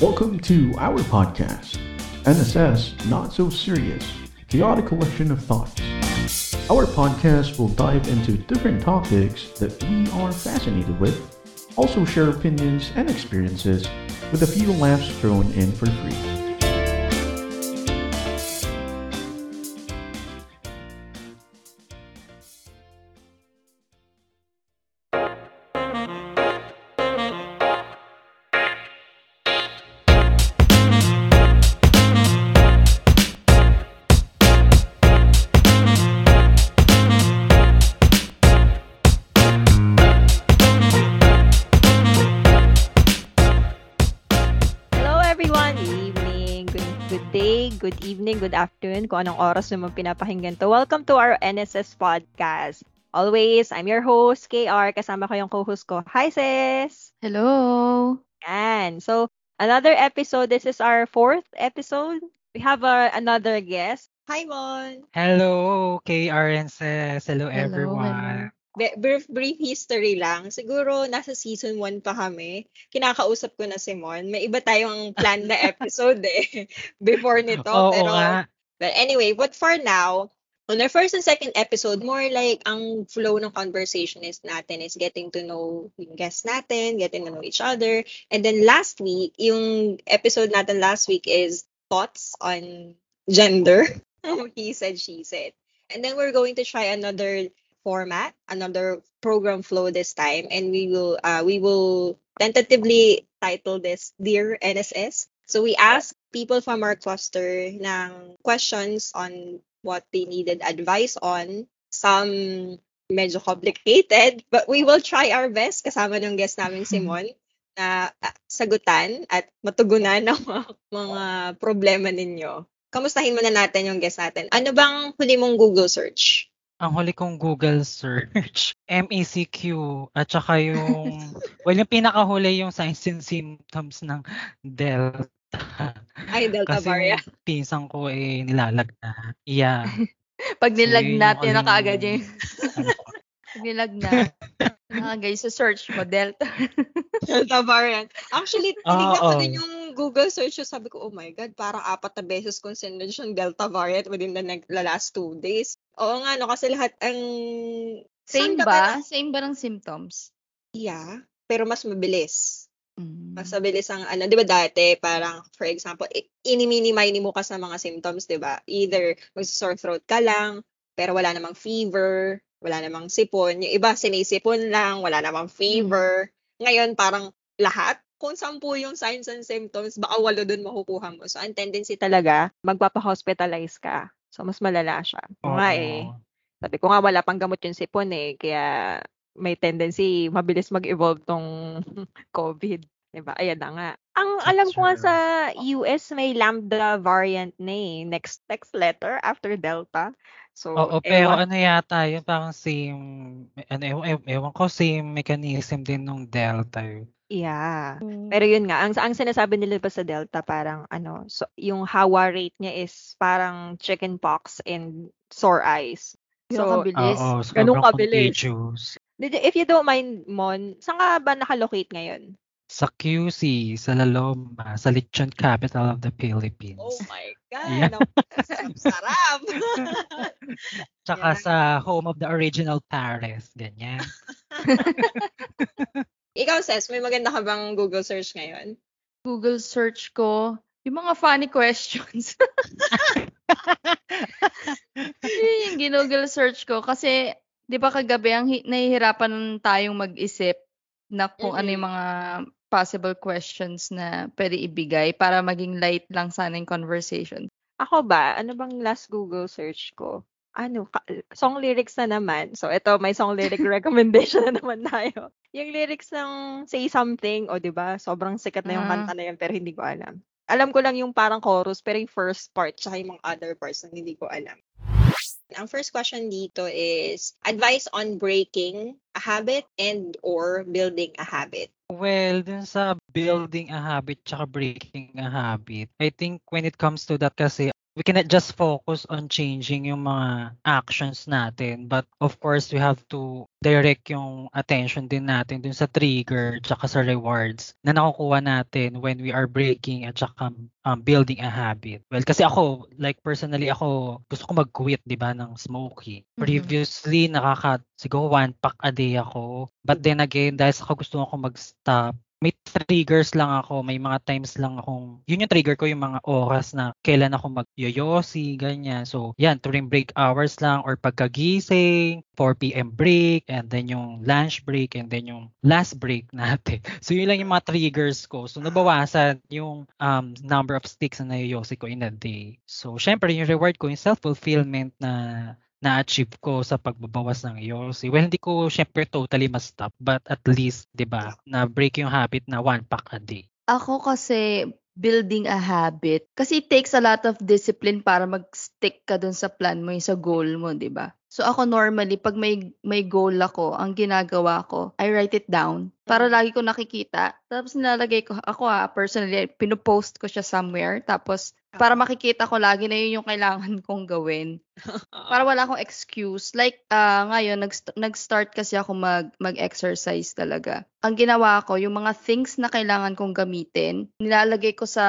Welcome to our podcast, NSS Not So Serious, chaotic collection of thoughts. Our podcast will dive into different topics that we are fascinated with, also share opinions and experiences, with a few laughs thrown in for free. Afternoon, kung anong oras naman pinapakinggan to. Welcome to our NSS podcast. Always, I'm your host, KR. Kasama ko yung co-host ko. Hi, sis! Hello! Yan. So, another episode. This is our fourth episode. We have uh, another guest. Hi, Mon! Hello, KR and sis. Hello, hello everyone. Hello brief, brief history lang. Siguro nasa season 1 pa kami. Kinakausap ko na si Mon. May iba tayong plan na episode eh. Before nito. Oo pero, nga. But anyway, but for now, on our first and second episode, more like ang flow ng conversation is natin is getting to know yung guests natin, getting to know each other. And then last week, yung episode natin last week is thoughts on gender. he said, she said. And then we're going to try another format, another program flow this time, and we will uh, we will tentatively title this Dear NSS. So we ask people from our cluster ng questions on what they needed advice on. Some medyo complicated, but we will try our best kasama ng guest namin Simon na uh, sagutan at matugunan ng mga, mga problema ninyo. Kamustahin muna natin yung guest natin. Ano bang huli mong Google search? Ang huli kong Google search, MECQ, at saka yung, well, yung pinakahuli yung signs and symptoms ng Delta. Ay, Delta Kasi variant. Kasi pinsan ko eh, nilalag na. Yeah. Pag nilagnat, so, yun na kaagad yung... Pag nilagnat, nakagay sa search mo, Delta. Delta variant. Actually, tinignan ko din yung Google search ko, sabi ko, oh my God, parang apat na beses kong sinunod yung Delta variant within the, next, the last two days. Oo nga, no, kasi lahat ang... Same ba? ba? Same ba ng symptoms? Yeah, pero mas mabilis. Mm. Mas mabilis ang ano, 'di ba dati parang for example, ini-minimize mo ka sa mga symptoms, 'di ba? Either mag-sore throat ka lang, pero wala namang fever, wala namang sipon. Yung iba sinisipon lang, wala namang fever. Mm. Ngayon parang lahat kung sampu yung signs and symptoms, baka walo doon makukuha mo. So, ang tendency talaga, magpapa-hospitalize ka. So, mas malala siya. Oo nga eh. Sabi ko nga, wala pang gamot yung sipon eh. Kaya, may tendency, mabilis mag-evolve tong COVID. Diba? Ayan na nga. Ang alam ko nga sa US, may Lambda variant na eh. Next, next letter after Delta. So, Oo, pero ewan. ano yata yun, parang same, ano, ewan, ewan ko, same mechanism din nung Delta yun. Yeah. Hmm. Pero yun nga, ang ang sinasabi nila pa sa Delta parang ano, so yung HAWA rate niya is parang chicken pox and sore eyes. So, kabilis. Oo, so ganun kabilis. If you don't mind, Mon, saan ka ba nakalocate ngayon? Sa QC, sa Laloma, sa Lechon capital of the Philippines. Oh my God! Yeah. sarap! Tsaka yeah. sa home of the original Paris, ganyan. Ikaw, Ses, may maganda ka bang Google search ngayon? Google search ko, yung mga funny questions. yun yung ginugol search ko. Kasi, di ba kagabi, ang nahihirapan tayong mag-isip na kung mm-hmm. ano yung mga possible questions na pwede ibigay para maging light lang sana yung conversation. Ako ba? Ano bang last Google search ko? ano, song lyrics na naman. So, ito, may song lyric recommendation na naman tayo. Yung lyrics ng Say Something, o oh, di ba sobrang sikat na yung uh. kanta na yun, pero hindi ko alam. Alam ko lang yung parang chorus, pero yung first part, tsaka yung mga other parts na hindi ko alam. Ang first question dito is advice on breaking a habit and or building a habit. Well, dun sa building a habit tsaka breaking a habit, I think when it comes to that kasi we cannot just focus on changing yung mga actions natin. But of course, we have to direct yung attention din natin dun sa trigger tsaka sa rewards na nakukuha natin when we are breaking at tsaka um, building a habit. Well, kasi ako, like personally ako, gusto ko mag-quit, di ba, ng smoking. Mhm. Previously, nakaka, siguro one pack a day ako. But then again, dahil sa gusto ko mag-stop, may triggers lang ako, may mga times lang akong, yun yung trigger ko, yung mga oras na kailan ako magyoyosi, ganyan. So, yan, during break hours lang or pagkagising, 4 p.m. break, and then yung lunch break, and then yung last break natin. So, yun lang yung mga triggers ko. So, nabawasan yung um, number of sticks na nayoyosi ko in a day. So, syempre, yung reward ko, yung self-fulfillment na na-achieve ko sa pagbabawas ng yosi. Well, hindi ko syempre totally ma-stop, but at least, di ba, na-break yung habit na one pack a day. Ako kasi building a habit. Kasi it takes a lot of discipline para mag-stick ka dun sa plan mo, sa goal mo, di ba? So ako normally, pag may, may goal ako, ang ginagawa ko, I write it down para lagi ko nakikita. Tapos nilalagay ko, ako ah, personally, pinopost ko siya somewhere. Tapos para makikita ko lagi na yun yung kailangan kong gawin. Para wala akong excuse. Like, ah ngayon, nag nag-start kasi ako mag, mag-exercise talaga. Ang ginawa ko, yung mga things na kailangan kong gamitin, nilalagay ko sa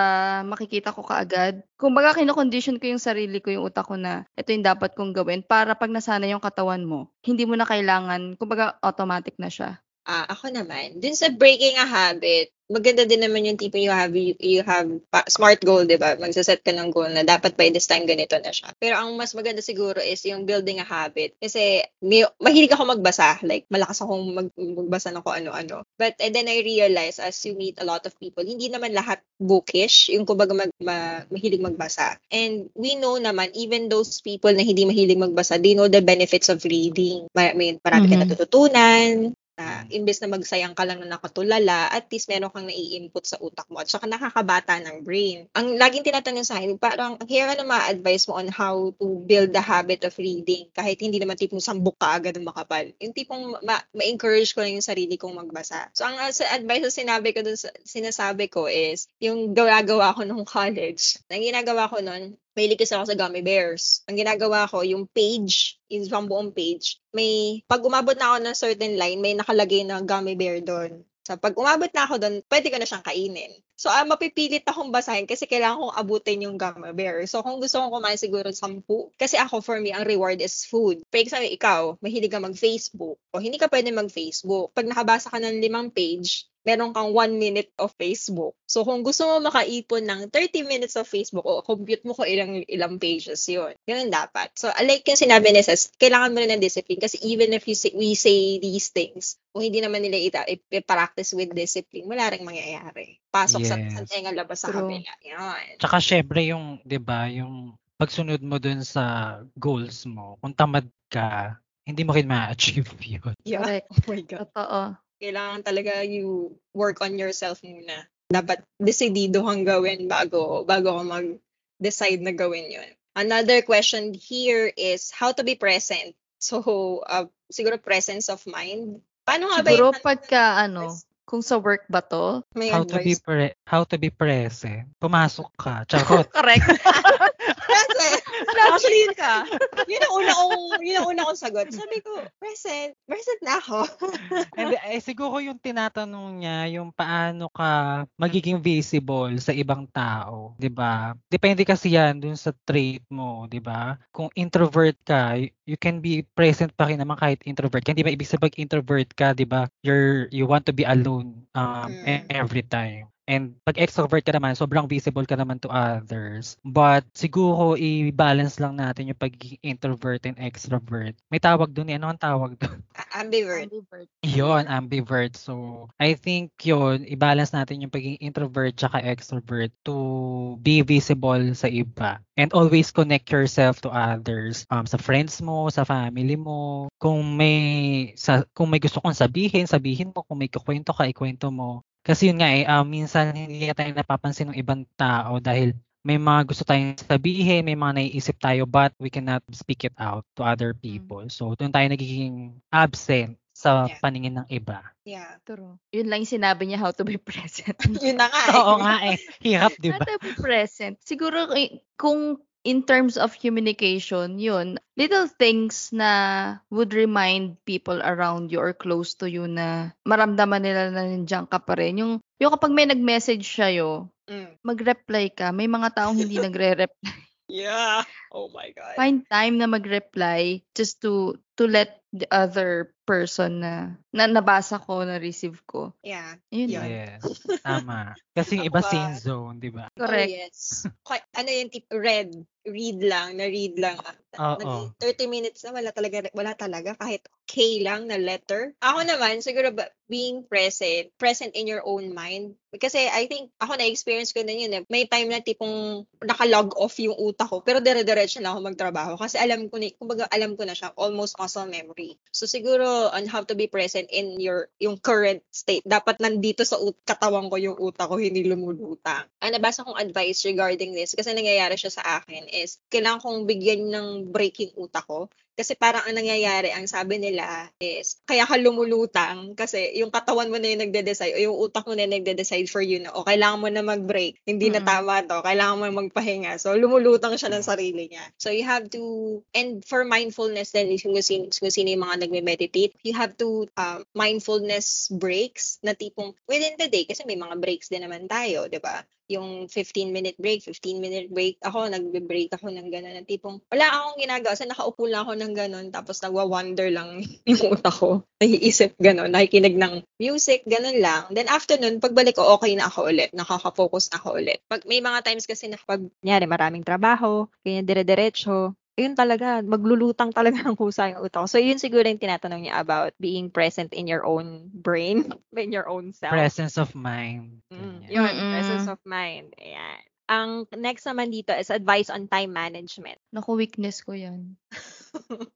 makikita ko kaagad. Kumbaga, kinocondition ko yung sarili ko, yung utak ko na ito yung dapat kong gawin para pag nasana yung katawan mo, hindi mo na kailangan, kumbaga, automatic na siya. Ah, ako naman, dun sa breaking a habit, maganda din naman yung tipo you have you, you have pa- smart goal, 'di ba? Magse-set ka ng goal na dapat by this time ganito na siya. Pero ang mas maganda siguro is yung building a habit kasi may, mahilig ako magbasa, like malakas akong mag, magbasa ng kung ano-ano. But and then I realize as you meet a lot of people, hindi naman lahat bookish, yung kumbaga mag, ma, mahilig magbasa. And we know naman even those people na hindi mahilig magbasa, they know the benefits of reading. May, may marami ka Mhm. natututunan, na imbes na magsayang ka lang na nakatulala, at least meron kang nai-input sa utak mo at saka nakakabata ng brain. Ang laging tinatanong sa akin, parang here ano ma-advise mo on how to build the habit of reading kahit hindi naman tipong sambok ka agad ng makapal. Yung tipong ma- ma-encourage ko lang yung sarili kong magbasa. So ang uh, sa advice na sinabi ko dun sa, sinasabi ko is yung gawa-gawa ko nung college. Ang ginagawa ko nun, Mahilig kasi ako sa gummy bears. Ang ginagawa ko, yung page, yung isang buong page, may, pag umabot na ako ng certain line, may nakalagay na gummy bear doon. So, pag umabot na ako doon, pwede ko na siyang kainin. So, ah, mapipilit akong basahin kasi kailangan kong abutin yung gummy bear. So, kung gusto kong kumain siguro sampu, kasi ako, for me, ang reward is food. For example, ikaw, mahilig ka mag-Facebook, o hindi ka pwede mag-Facebook. Pag nakabasa ka ng limang page, meron kang one minute of Facebook. So, kung gusto mo makaipon ng 30 minutes of Facebook, o compute mo ko ilang ilang pages yun. Ganun dapat. So, like yung sinabi ni Sess, kailangan mo rin ng discipline kasi even if you say, we say these things, kung hindi naman nila ita, i-practice with discipline, wala rin mangyayari. Pasok sa, sa Yes. tenga, labas sa True. kabila. Yan. Tsaka syempre yung, 'di ba, yung pagsunod mo dun sa goals mo, kung tamad ka, hindi mo rin ma-achieve yun. Yeah. Correct. Oh my God. Totoo. Kailangan talaga you work on yourself muna. Dapat desidido kang gawin bago, bago ka mag-decide na gawin yun. Another question here is how to be present. So, uh, siguro presence of mind. Paano nga ba Siguro yung pagka ano, kung sa work ba to? may How to be advice? pre- how to be present. Pumasok ka. Charot. Correct. Present. Actually, yun ka. Yun ang una kong, yun ang una kong sagot. Sabi ko, present. Present na ako. And eh, siguro yung tinatanong niya, yung paano ka magiging visible sa ibang tao, 'di ba? Depende kasi yan dun sa trait mo, 'di ba? Kung introvert ka, you can be present pa rin naman kahit introvert. Hindi ba ibig sabihin pag introvert ka, 'di ba? You're you want to be alone um Mm. every time. And pag extrovert ka naman, sobrang visible ka naman to others. But siguro i-balance lang natin yung pagiging introvert and extrovert. May tawag doon eh. Ano ang tawag doon? A- Ambivert. Yon, ambivert. So, I think yon i-balance natin yung pagiging introvert tsaka extrovert to be visible sa iba. And always connect yourself to others. Um, sa friends mo, sa family mo. Kung may, sa, kung may gusto kong sabihin, sabihin mo. Kung may kukwento ka, ikwento mo. Kasi yun nga eh, um, minsan hindi tayo napapansin ng ibang tao dahil may mga gusto tayong sabihin, may mga naiisip tayo but we cannot speak it out to other people. So, doon tayo nagiging absent sa Yeah. paningin ng iba. Yeah. True. Yun lang yung sinabi niya, how to be present. Yun na nga. eh. Oo nga eh. Hirap, di How ba? to be present. Siguro eh, kung in terms of communication, yun, little things na would remind people around you or close to you na maramdaman nila na nandiyan ka pa rin. Yung, yung kapag may nag-message sa'yo, Mm. mag-reply ka. May mga taong hindi nagre-reply. Yeah. Oh my God. Find time na mag-reply just to to let the other person na, na nabasa ko, na receive ko. Yeah. Yun. Yes. Tama. Kasi yung iba ba? scene zone, di ba? Correct. Oh, yes. Ano yung tip, read. Read lang, na-read lang. Oo. Nag- 30 minutes na wala talaga, wala talaga. Kahit K lang na letter. Ako naman, siguro ba, being present, present in your own mind. Kasi I think, ako na-experience ko na yun eh. May time na tipong naka-log off yung utak ko, pero dire-diretso na ako magtrabaho. Kasi alam ko ni, kumbaga alam ko na siya, almost muscle memory. So siguro, on how to be present in your, yung current state. Dapat nandito sa ut- katawan ko yung utak ko, hindi lumulutang. Ang nabasa kong advice regarding this, kasi nangyayari siya sa akin, is kailangan kong bigyan ng break yung utak ko. Kasi parang ang nangyayari, ang sabi nila is, kaya ka lumulutang kasi yung katawan mo na yung nagde-decide o yung utak mo na yung nagde-decide for you na, o kailangan mo na mag-break. Hindi na Mm. tama to. Kailangan mo magpahinga. So, lumulutang siya ng sarili niya. So, you have to, and for mindfulness then, kung sino, kung sino yung mga nagme-meditate, you have to, um, mindfulness breaks na tipong within the day, kasi may mga breaks din naman tayo, di ba? Yung 15 minute break, 15 minute break. Ako, nagbe-break ako ng gano'n. Ng tipong, wala akong ginagawa. Kasi nakaupo lang ako ng gano'n. Tapos nagwa-wonder lang yung utak ko. Naiisip gano'n. Nakikinig ng music, gano'n lang. Then after nun, pagbalik ko, okay na ako ulit. Nakaka-focus na ako ulit. Pag, may mga times kasi na pag, nyari, maraming trabaho, kanya dire-diretso, yun talaga, maglulutang talaga ng kusa yung utak ko. So, yun siguro yung tinatanong niya about being present in your own brain, in your own self. Presence of mind. Mm, yun, Mm-mm. presence of mind. Ayan. Ang next naman dito is advice on time management. Naku, weakness ko yan.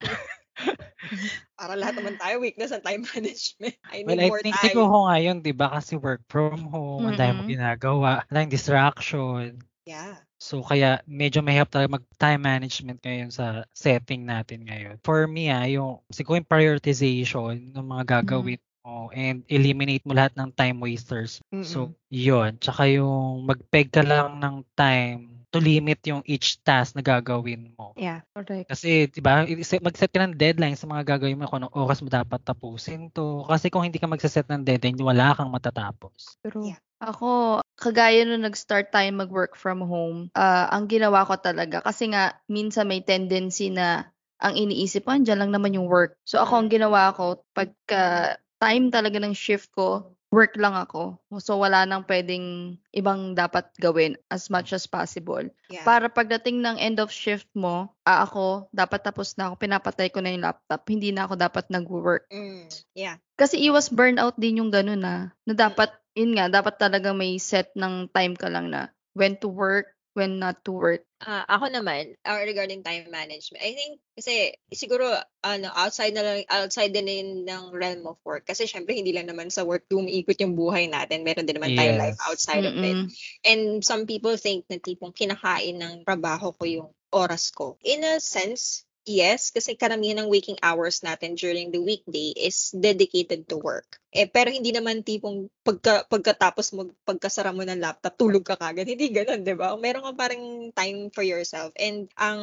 Para lahat naman tayo weakness on time management. I need Well, I more think time. siguro ngayon, di ba, kasi work from home, ang dami mo ginagawa, ang distraction. Yeah. So, kaya medyo mahirap talaga mag-time management ngayon sa setting natin ngayon. For me, ah, yung siguro yung prioritization ng mga gagawin mo and eliminate mo lahat ng time wasters. So, yun. Tsaka yung mag-peg ka lang ng time to limit yung each task na gagawin mo. yeah. Correct. Kasi, di ba, mag-set ka ng deadline sa mga gagawin mo kung anong oras mo dapat tapusin to. Kasi kung hindi ka mag-set ng deadline, wala kang matatapos. Pero Yeah. ako, kagaya nung nag-start tayo mag-work from home, ah, ang ginawa ko talaga, kasi nga, minsan may tendency na ang iniisip ko, andyan lang naman yung work. So ako, ang ginawa ko, pagka time talaga ng shift ko, work lang ako. So wala nang pwedeng ibang dapat gawin as much as possible. Yeah. Para pagdating ng end of shift mo, ah, ako, dapat tapos na ako, pinapatay ko na yung laptop, hindi na ako dapat nag-work. Mm, yeah. Kasi iwas burnout din yung ganun na, na dapat, yun nga, dapat talaga may set ng time ka lang na when to work, when not to work. Ah, ako naman, uh, regarding time management, I think, kasi siguro, ano, outside na lang, outside din yun ng realm of work. Kasi syempre, hindi lang naman sa work umiikot yung buhay natin. Meron din naman tayo life Yes. outside of it. Mm-mm. And some people think na tipong kinakain ng trabaho ko yung oras ko. In a sense, yes, kasi karamihan ng waking hours natin during the weekday is dedicated to work. Eh, pero hindi naman tipong pagka, pagkatapos mo, pagkasara mo ng laptop, tulog ka kagad. Hindi ganun, di ba? Meron ka parang time for yourself. And ang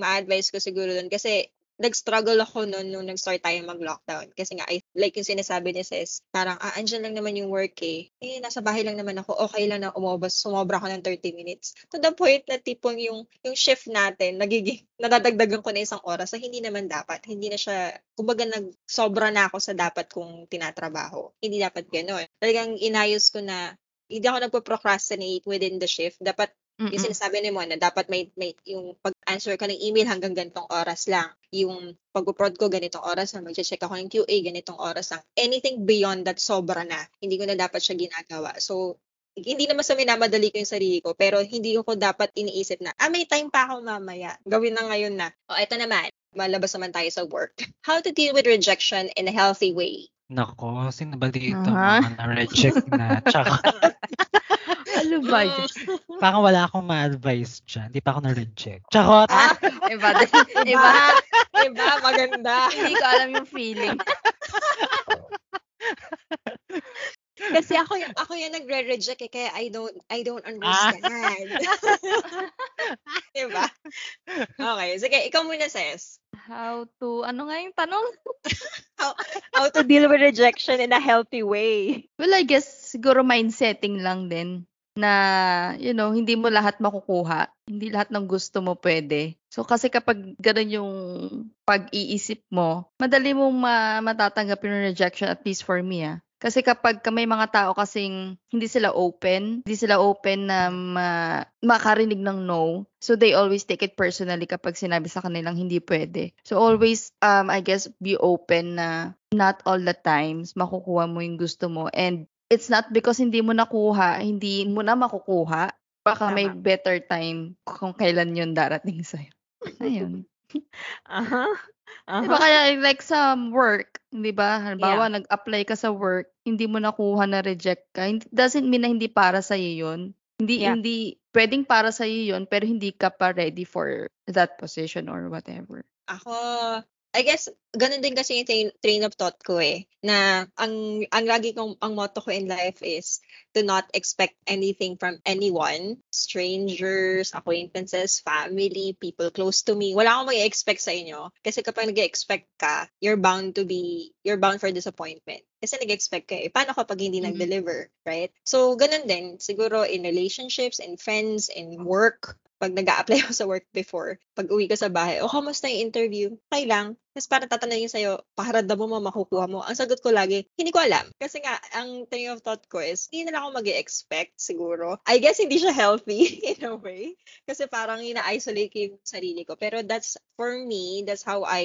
ma-advise ko siguro dun, kasi nag-struggle ako noon nung nag-start tayo mag-lockdown. Kasi nga, I, like yung sinasabi ni Sis, parang, ah, andyan lang naman yung work eh. Eh, nasa bahay lang naman ako. Okay lang na umobas, sumobra ako ng 30 minutes. To the point na tipong yung, yung shift natin, nagiging, nadadagdagan ko na isang oras na hindi naman dapat. Hindi na siya, kumbaga nag-sobra na ako sa dapat kong tinatrabaho. Hindi dapat gano'n. Talagang inayos ko na, hindi ako nagpo-procrastinate within the shift. Dapat yung Mm-mm. sinasabi ni mo na dapat may, may yung pag-answer ka ng email hanggang ganitong oras lang. Yung pag-prod ko ganitong oras lang. Mag-check ako ng QA ganitong oras lang. Anything beyond that, sobra na. Hindi ko na dapat siya ginagawa. So, hindi naman sa minamadali ko yung sarili ko, pero hindi ko dapat iniisip na, ah, may time pa ako mamaya. Gawin na ngayon na. O, eto naman. Malabas naman tayo sa work. How to deal with rejection in a healthy way. Nako, sino ba dito mga na-reject na? Tsaka, Ano ba yun? parang wala akong ma-advise dyan. Hindi pa ako na-reject. Charot! Ah, Iba iba. Iba. iba, maganda. Hindi ko alam yung feeling. Kasi ako yung ako yung nagre-reject eh, kaya I don't I don't understand. diba? Okay, sige, ikaw muna, Ses. How to, ano nga yung tanong? How to deal with rejection in a healthy way. Well, I guess siguro mindsetting lang din na, you know, hindi mo lahat makukuha. Hindi lahat ng gusto mo pwede. So, kasi kapag ganun yung pag-iisip mo, madali mong ma- matatanggap yung rejection, at least for me, ah. Kasi kapag ka may mga tao kasing hindi sila open, hindi sila open na ma- makarinig ng no. So they always take it personally kapag sinabi sa kanilang hindi pwede. So always um I guess be open na not all the times makukuha mo yung gusto mo and it's not because hindi mo nakuha, hindi mo na makukuha. Baka may Tama. better time kung kailan yun darating sa'yo. Ayun. Aha. Di ba Aha. kaya like sa work, di ba? Halimbawa, nag-apply ka sa work, hindi mo nakuha na reject ka. Doesn't mean na hindi para sa yun. Hindi Yeah. hindi pwedeng para sa yun pero hindi ka pa ready for that position or whatever. Ako, I guess, ganun din kasi yung train, train of thought ko eh. Na ang, ang lagi kong, ang motto ko in life is to not expect anything from anyone. Strangers, acquaintances, family, people close to me. Wala akong mag-expect sa inyo. Kasi kapag nag-expect ka, you're bound to be, you're bound for disappointment. Kasi nag-expect ka eh. Paano kapag hindi Mhm. nag-deliver, right? So, ganun din. Siguro in relationships, in friends, in work, pag nag apply ako sa work before, pag uwi ko sa bahay, oh, kamusta yung interview? Okay lang. Tapos parang tatanungin sa'yo, pakiramdam mo ma makukuha mo. Ang sagot ko lagi, hindi ko alam. Kasi nga, ang train of thought ko is, hindi na lang ako mag expect siguro. I guess hindi siya healthy in a way. Kasi parang ina-isolate ko yung sarili ko. Pero that's, for me, that's how I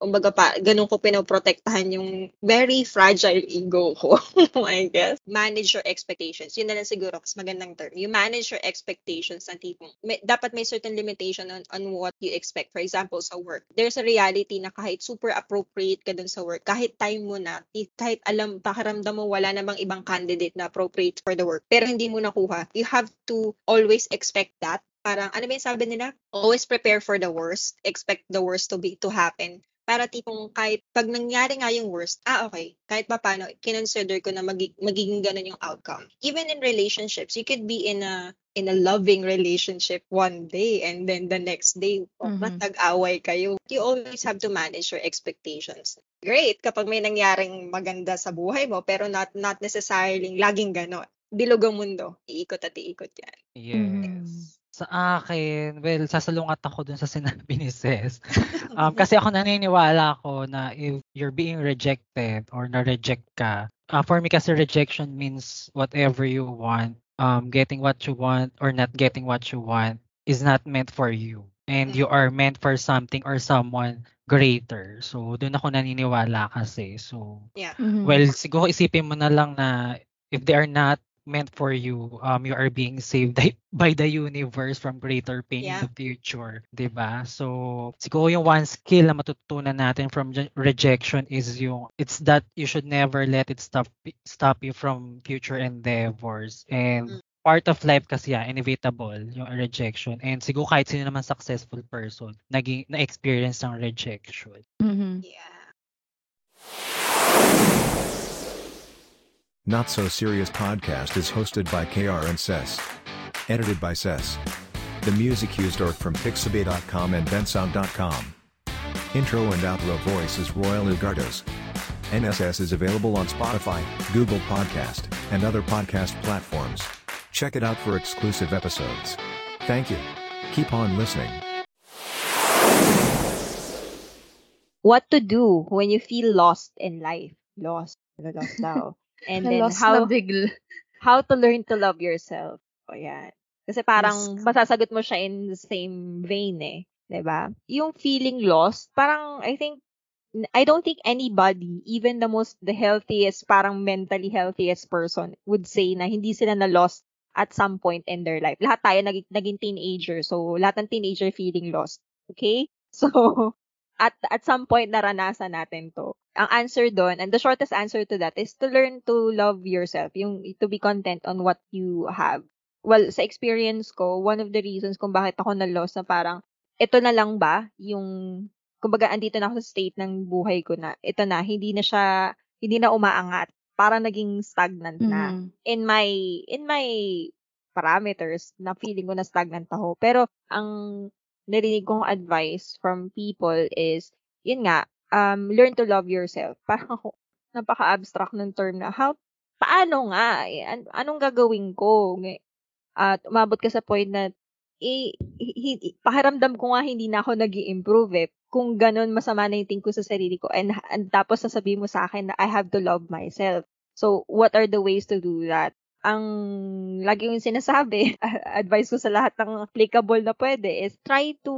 kumbaga pa, ganun ko pinoprotektahan yung very fragile ego ko, I guess. Manage your expectations. Yun na lang siguro, mas magandang term. You manage your expectations na tipong, may, dapat may certain limitation on, on what you expect. For example, sa work, there's a reality na kahit super appropriate ka dun sa work, kahit time mo na, kahit alam, pakiramdam mo wala namang ibang candidate na appropriate for the work, pero hindi mo nakuha, you have to always expect that parang ano ba yung sabi nila? Always prepare for the worst. Expect the worst to be to happen para tipong kahit pag nangyari nga yung worst, ah okay, kahit pa paano, kinonsider ko na magi- magiging ganun yung outcome. Even in relationships, you could be in a in a loving relationship one day and then the next day, oh, Mhm. nag-away kayo. You always have to manage your expectations. Great kapag may nangyaring maganda sa buhay mo pero not not necessarily laging ganon. Bilog ang mundo. Iikot at iikot yan. Yes. Sa akin, well, sasalungat ako dun sa sinabi ni Ses. Um, kasi ako naniniwala ako na if you're being rejected or na-reject ka, uh, for me kasi rejection means whatever you want, um, getting what you want or not getting what you want is not meant for you. And you are meant for something or someone greater. So, dun ako naniniwala kasi. So, Mhm. Well, siguro isipin mo na lang na if they are not meant for you, um, you are being saved by, the universe from greater pain Yeah. in the future, 'di ba? So, siguro yung one skill na matutunan natin from je- rejection is yung it's that you should never let it stop stop you from future endeavors and Mm. part of life kasi yeah, inevitable yung rejection and siguro kahit sino naman successful person naging na-experience ng rejection. Mhm. Yeah. Not So Serious podcast is hosted by KR and Sess. Edited by Sess. The music used are from Pixabay.com and Bensound.com. Intro and outro voice is Royal Ugardos. NSS is available on Spotify, Google Podcast, and other podcast platforms. Check it out for exclusive episodes. Thank you. Keep on listening. What to do when you feel lost in life? Lost. Lost daw. And then Lost how na bigla. how to learn to love yourself. O yan. Kasi parang Yes. masasagot mo siya in the same vein eh. 'Di ba? Yung feeling lost, parang I think I don't think anybody, even the most the healthiest, parang mentally healthiest person would say na hindi sila na lost at some point in their life. Lahat tayo naging, naging teenager. So, lahat ng teenager feeling lost. Okay? So, at at some point naranasan natin to. Ang answer doon, and the shortest answer to that is to learn to love yourself, yung to be content on what you have. Well, sa experience ko, one of the reasons kung bakit ako na-lost na parang, ito na lang ba yung, kumbaga, andito na ako sa state ng buhay ko na, ito na, hindi na siya, hindi na umaangat. para naging stagnant na. Mhm. In my, in my parameters, na feeling ko na stagnant ako. Pero, ang narinig kong advice from people is, yun nga, um, learn to love yourself. Parang napaka-abstract ng term na, how, paano nga? Eh, an- anong gagawin ko? At umabot ka sa point na, eh, hi- ko nga hindi na ako nag improve eh. Kung ganun, masama na yung tingin ko sa sarili ko. And, and tapos sasabihin mo sa akin na I have to love myself. So, what are the ways to do that? Ang lagi yung sinasabi, advice ko sa lahat ng applicable na pwede is try to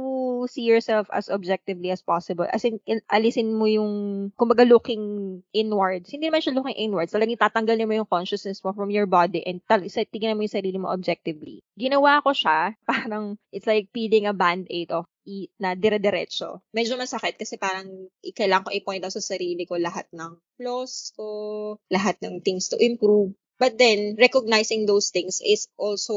see yourself as objectively as possible. As in, in- alisin mo yung, kumbaga looking inwards. Hindi naman siya looking inwards. Talagang tatanggalin mo yung consciousness mo from your body and tal- tingnan mo yung sarili mo objectively. Ginawa ko siya, parang it's like peeling a band-aid off i- na dire-diretso. medyo masakit kasi parang kailangan ko i-point out sa sarili ko lahat ng flaws ko, lahat ng things to improve. But then, recognizing those things is also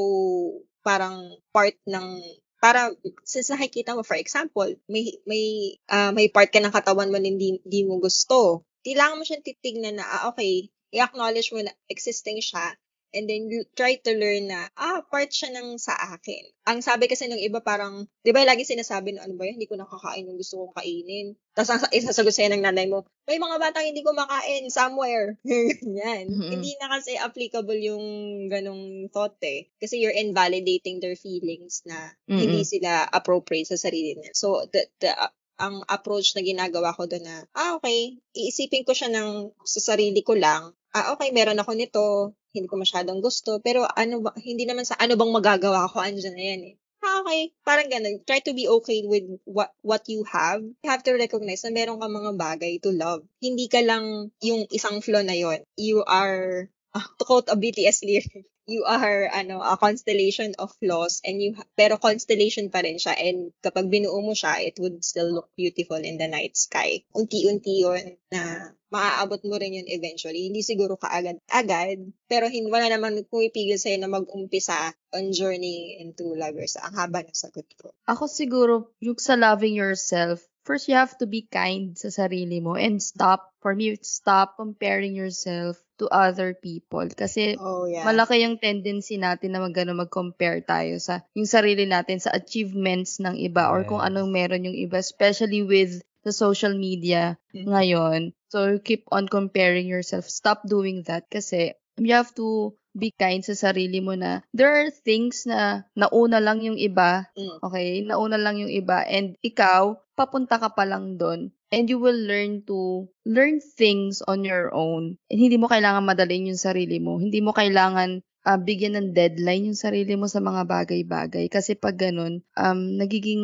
parang part ng para since nakikita mo for example may may ah, may part ka ng katawan mo na hindi, hindi mo gusto kailangan mo siyang titignan na ah, okay i-acknowledge mo na existing siya and then you try to learn na ah part siya ng sa akin. Ang sabi kasi ng iba parang 'di ba lagi sinasabi na ano ba yun? Hindi ko nakakain yung gusto kong kainin. Tapos ang isasagot sa'yo ng nanay mo may mga batang hindi kumakain somewhere. Ganyan. Mhm. hindi na kasi applicable yung ganong thought eh. Kasi you're invalidating their feelings na hindi sila appropriate sa sarili nila so the, the ang approach na ginagawa ko doon na, ah, okay, iisipin ko siya ng sa sarili ko lang. Ah, okay, meron ako nito, hindi ko masyadong gusto, pero ano ba, hindi naman sa ano bang magagawa ko, andyan na yan eh. Ah, okay, parang ganun. Try to be okay with what what you have. You have to recognize na meron kang mga bagay to love. Hindi ka lang yung isang flaw na yon. You are, to quote a BTS lyric, you are ano a constellation of flaws and you pero constellation pa rin siya and kapag binuo mo siya it would still look beautiful in the night sky. Unti-unti yun na maaabot mo rin yun eventually. Hindi siguro kaagad-agad pero hindi wala naman pumipigil sa'yo na mag-umpisa on journey into lovers. Ang haba ng sagot ko. Ako siguro, yung sa loving yourself, first you have to be kind sa sarili mo and stop, for me, stop comparing yourself to other people. Kasi oh yeah malaki yung tendency natin na mag, ano, mag-compare tayo sa yung sarili natin sa achievements ng iba or kung Yes. anong meron yung iba, especially with the social media Mhm. ngayon. So, keep on comparing yourself. Stop doing that kasi you have to be kind sa sarili mo na there are things na nauna lang yung iba Mm. Okay, nauna lang yung iba and ikaw, papunta ka pa lang doon and you will learn to learn things on your own. And hindi mo kailangan madalin yung sarili mo. Hindi mo kailangan ah, bigyan ng deadline yung sarili mo sa mga bagay-bagay. Kasi pag ganun, um, nagiging,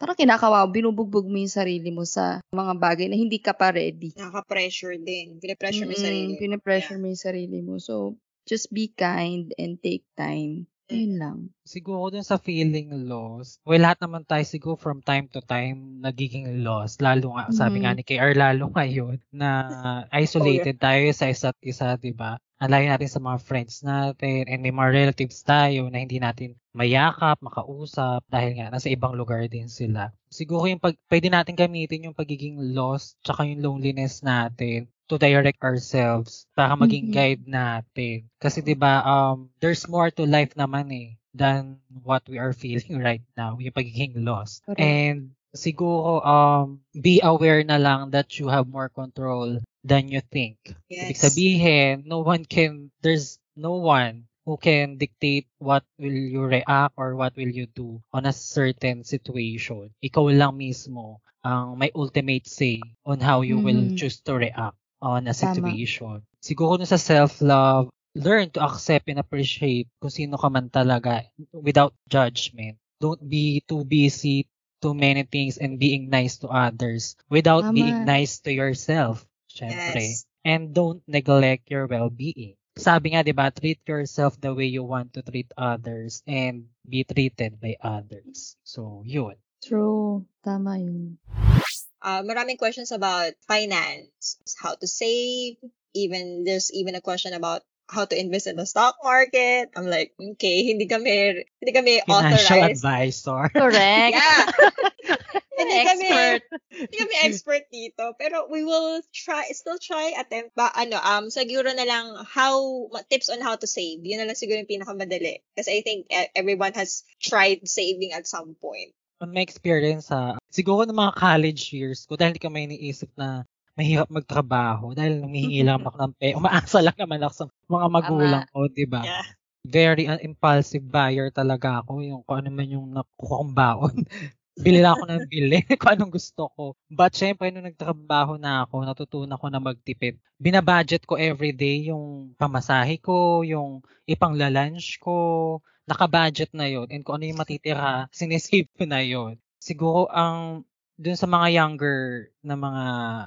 parang kinakawaw, binubugbog mo yung sarili mo sa mga bagay na hindi ka pa ready. nakaka-pressure din pinipressure mo yung sarili mo. pinipressure mo yung sarili mo. So, just be kind and take time. Ayun lang. Siguro dun sa feeling lost, well, lahat naman tayo siguro from time to time nagiging lost. Lalo nga, sabi nga Mhm. ni KR, lalo ngayon na isolated tayo sa isa't isa, di ba? Ang layo natin sa mga friends natin and may mga relatives tayo na hindi natin mayakap, makausap dahil nga nasa ibang lugar din sila. Siguro yung pag, pwede natin gamitin yung pagiging lost tsaka yung loneliness natin to direct ourselves para maging Mhm. guide natin. Kasi 'di ba um there's more to life naman eh than what we are feeling right now, yung pagiging lost. Correct. And siguro um be aware na lang that you have more control than you think. Ibig Yes. sabihin, no one can there's no one who can dictate what will you react or what will you do on a certain situation. Ikaw lang mismo ang may ultimate say on how you will Mhm. choose to react on a Tama. situation. Siguro dun sa self-love, learn to accept and appreciate kung sino ka man talaga without judgment. Don't be too busy too many things and being nice to others without Tama. being nice to yourself. Syempre. Yes. And don't neglect your well-being. Sabi nga, di ba, treat yourself the way you want to treat others and be treated by others. So, yun. True. Tama yun. Uh, maraming questions about finance, how to save, even there's even a question about how to invest in the stock market. I'm like, okay, hindi kami hindi kami Financial authorized. advisor. Correct. Yeah. hindi Hindi kami, expert. hindi kami expert dito. Pero we will try, still try attempt. Ba, ano, um, siguro na lang how, tips on how to save. Yun na lang siguro yung pinakamadali. Kasi I think e- everyone has tried saving at some point. On my experience ha, siguro ng mga college years ko, dahil hindi ko may iniisip na mahirap magtrabaho, dahil humihingi lang ako ng pera, umaasa lang naman ako sa mga magulang ko, di ba? Yeah. Very uh, impulsive buyer talaga ako, yung kung ano man yung nakuha kong baon. bili lang ako ng bili kung anong gusto ko. But syempre, nung nagtrabaho na ako, natutunan ko na magtipid. Binabudget ko everyday yung pamasahe ko, yung ipanglalunch ko, nakabudget na yon and kung ano yung matitira, sinesave ko na yon Siguro ang dun sa mga younger na mga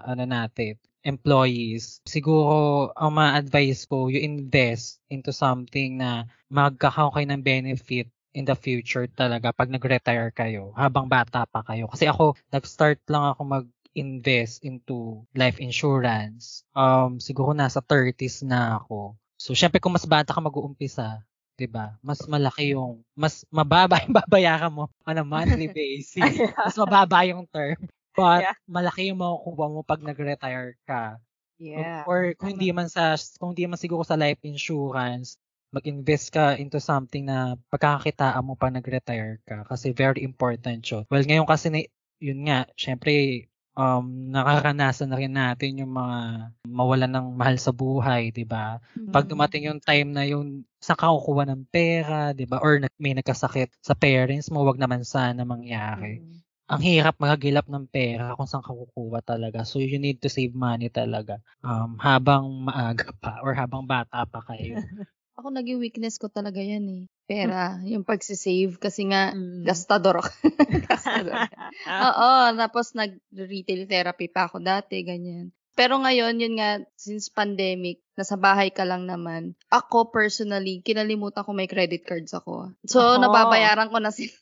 ano natin, employees, siguro ang ma-advise ko, you invest into something na magkakaroon kayo ng benefit in the future talaga pag nag-retire kayo habang bata pa kayo. Kasi ako, nag-start lang ako mag-invest into life insurance. Um, siguro nasa 30s na ako. So, syempre kung mas bata ka mag-uumpisa, 'di ba? Mas malaki yung mas mababa yung babayaran mo on a monthly basis. mas mababa yung term. But Yeah. malaki yung makukuha mo pag nag-retire ka. Yeah. Or kung hindi man sa kung hindi man siguro sa life insurance, mag-invest ka into something na pagkakakitaan mo pag nag-retire ka kasi very important 'yun. Well, ngayon kasi na, yun nga, syempre um nakaranasan na rin natin yung mga mawalan ng mahal sa buhay, 'di ba? Pag dumating yung time na yun, saan ka kukuha ng pera, 'di ba? Or may nagkasakit sa parents mo, wag naman sana mangyari. Mm. Ang hirap magagilap ng pera kung saan ka kukuha talaga. So you need to save money talaga um habang maaga pa or habang bata pa kayo. Ako naging weakness ko talaga yan eh. Pera, yung pagsisave. Kasi nga, Mm. gastador ako. gastador. Oo, tapos nag-retail therapy pa ako dati, ganyan. Pero ngayon, yun nga, since pandemic, nasa bahay ka lang naman. Ako personally, kinalimutan ko may credit cards ako. So, Ako. nababayaran ko na sila.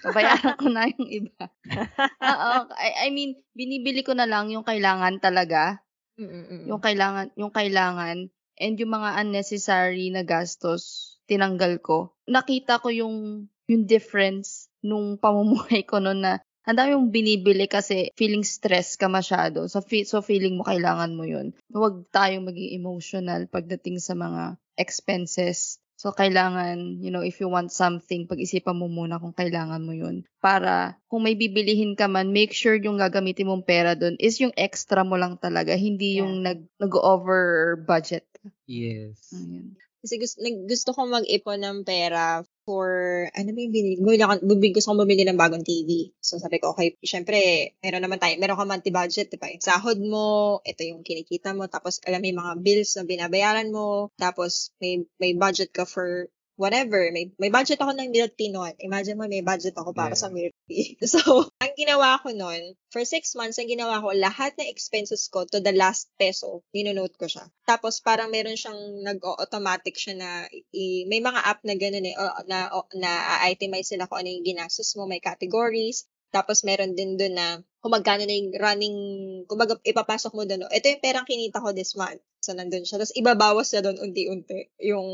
nabayaran ko na yung iba. Oo, I, I mean, binibili ko na lang yung kailangan talaga Mm-mm-mm. yung kailangan yung kailangan and yung mga unnecessary na gastos tinanggal ko. Nakita ko yung yung difference nung pamumuhay ko noon na ang dami mong binibili kasi feeling stress ka masyado. So, fe- so feeling mo kailangan mo yun. Huwag tayong maging emotional pagdating sa mga expenses. So, kailangan, you know, if you want something, pag-isipan mo muna kung kailangan mo yun. Para, kung may bibilihin ka man, make sure yung gagamitin mong pera doon is yung extra mo lang talaga, hindi yung nag, nag-over budget. yes. Ayun. Kasi gusto, nag, gusto ko mag-ipon ng pera for, ano ba yung binili? Gusto kong bumili ng bagong TV. So sabi ko, okay, syempre, meron naman tayo, meron ka monthly budget, di ba? Yung sahod mo, ito yung kinikita mo, tapos alam mo yung mga bills na binabayaran mo, tapos may, may budget ka for whatever. May, may budget ako ng milk tea noon. Imagine mo, may budget ako para Yeah. sa milk tea. So, ang ginawa ko noon, for six months, ang ginawa ko, lahat ng expenses ko to the last peso, ninonote ko siya. Tapos, parang meron siyang nag-automatic siya na, i- may mga app na gano'n eh, o- na, o- na itemize sila kung ano yung ginastos mo, may categories. Tapos, meron din doon na kung magkano na yung running, kumbaga ipapasok mo doon, ito yung perang kinita ko this month. So, nandun siya. Tapos, ibabawas na doon unti-unti yung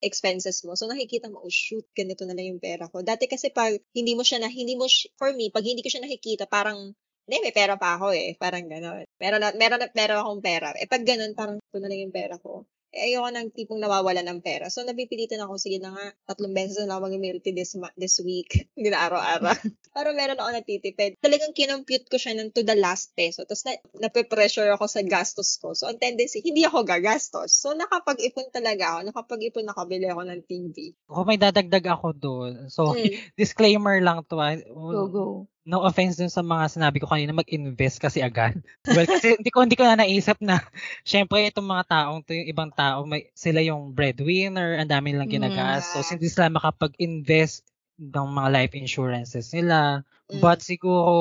expenses mo. So, nakikita mo, oh shoot, ganito na lang yung pera ko. Dati kasi pag hindi mo siya na, hindi mo, for me, pag hindi ko siya nakikita, parang, hindi, may pera pa ako eh. Parang gano'n. Meron na, meron na, meron akong pera. Eh, pag gano'n, parang ito na lang yung pera ko. Eh, ayoko ng tipong nawawala ng pera. So, napipilitan ako, sige na nga, tatlong beses na lang mag-milk tea this, ma- this week. Hindi na araw-araw. Para meron ako natitipid. Talagang kinompute ko siya ng to the last peso. Tapos na, nape-pressure ako sa gastos ko. So, ang tendency, hindi ako gagastos. So, nakapag-ipon talaga ako. Nakapag-ipon, nakabili ako ng TV. Kung may dadagdag ako doon, so Mm. disclaimer lang to. ah. Go, go. No offense dun sa mga sinabi ko kanina, mag-invest kasi agad. Well, kasi hindi ko, hindi ko na naisip na, syempre itong mga taong to, yung ibang tao, may, sila yung breadwinner, ang dami nilang Mm. ginagastos. Hindi sila makapag-invest ng mga life insurances nila. Mm. But siguro,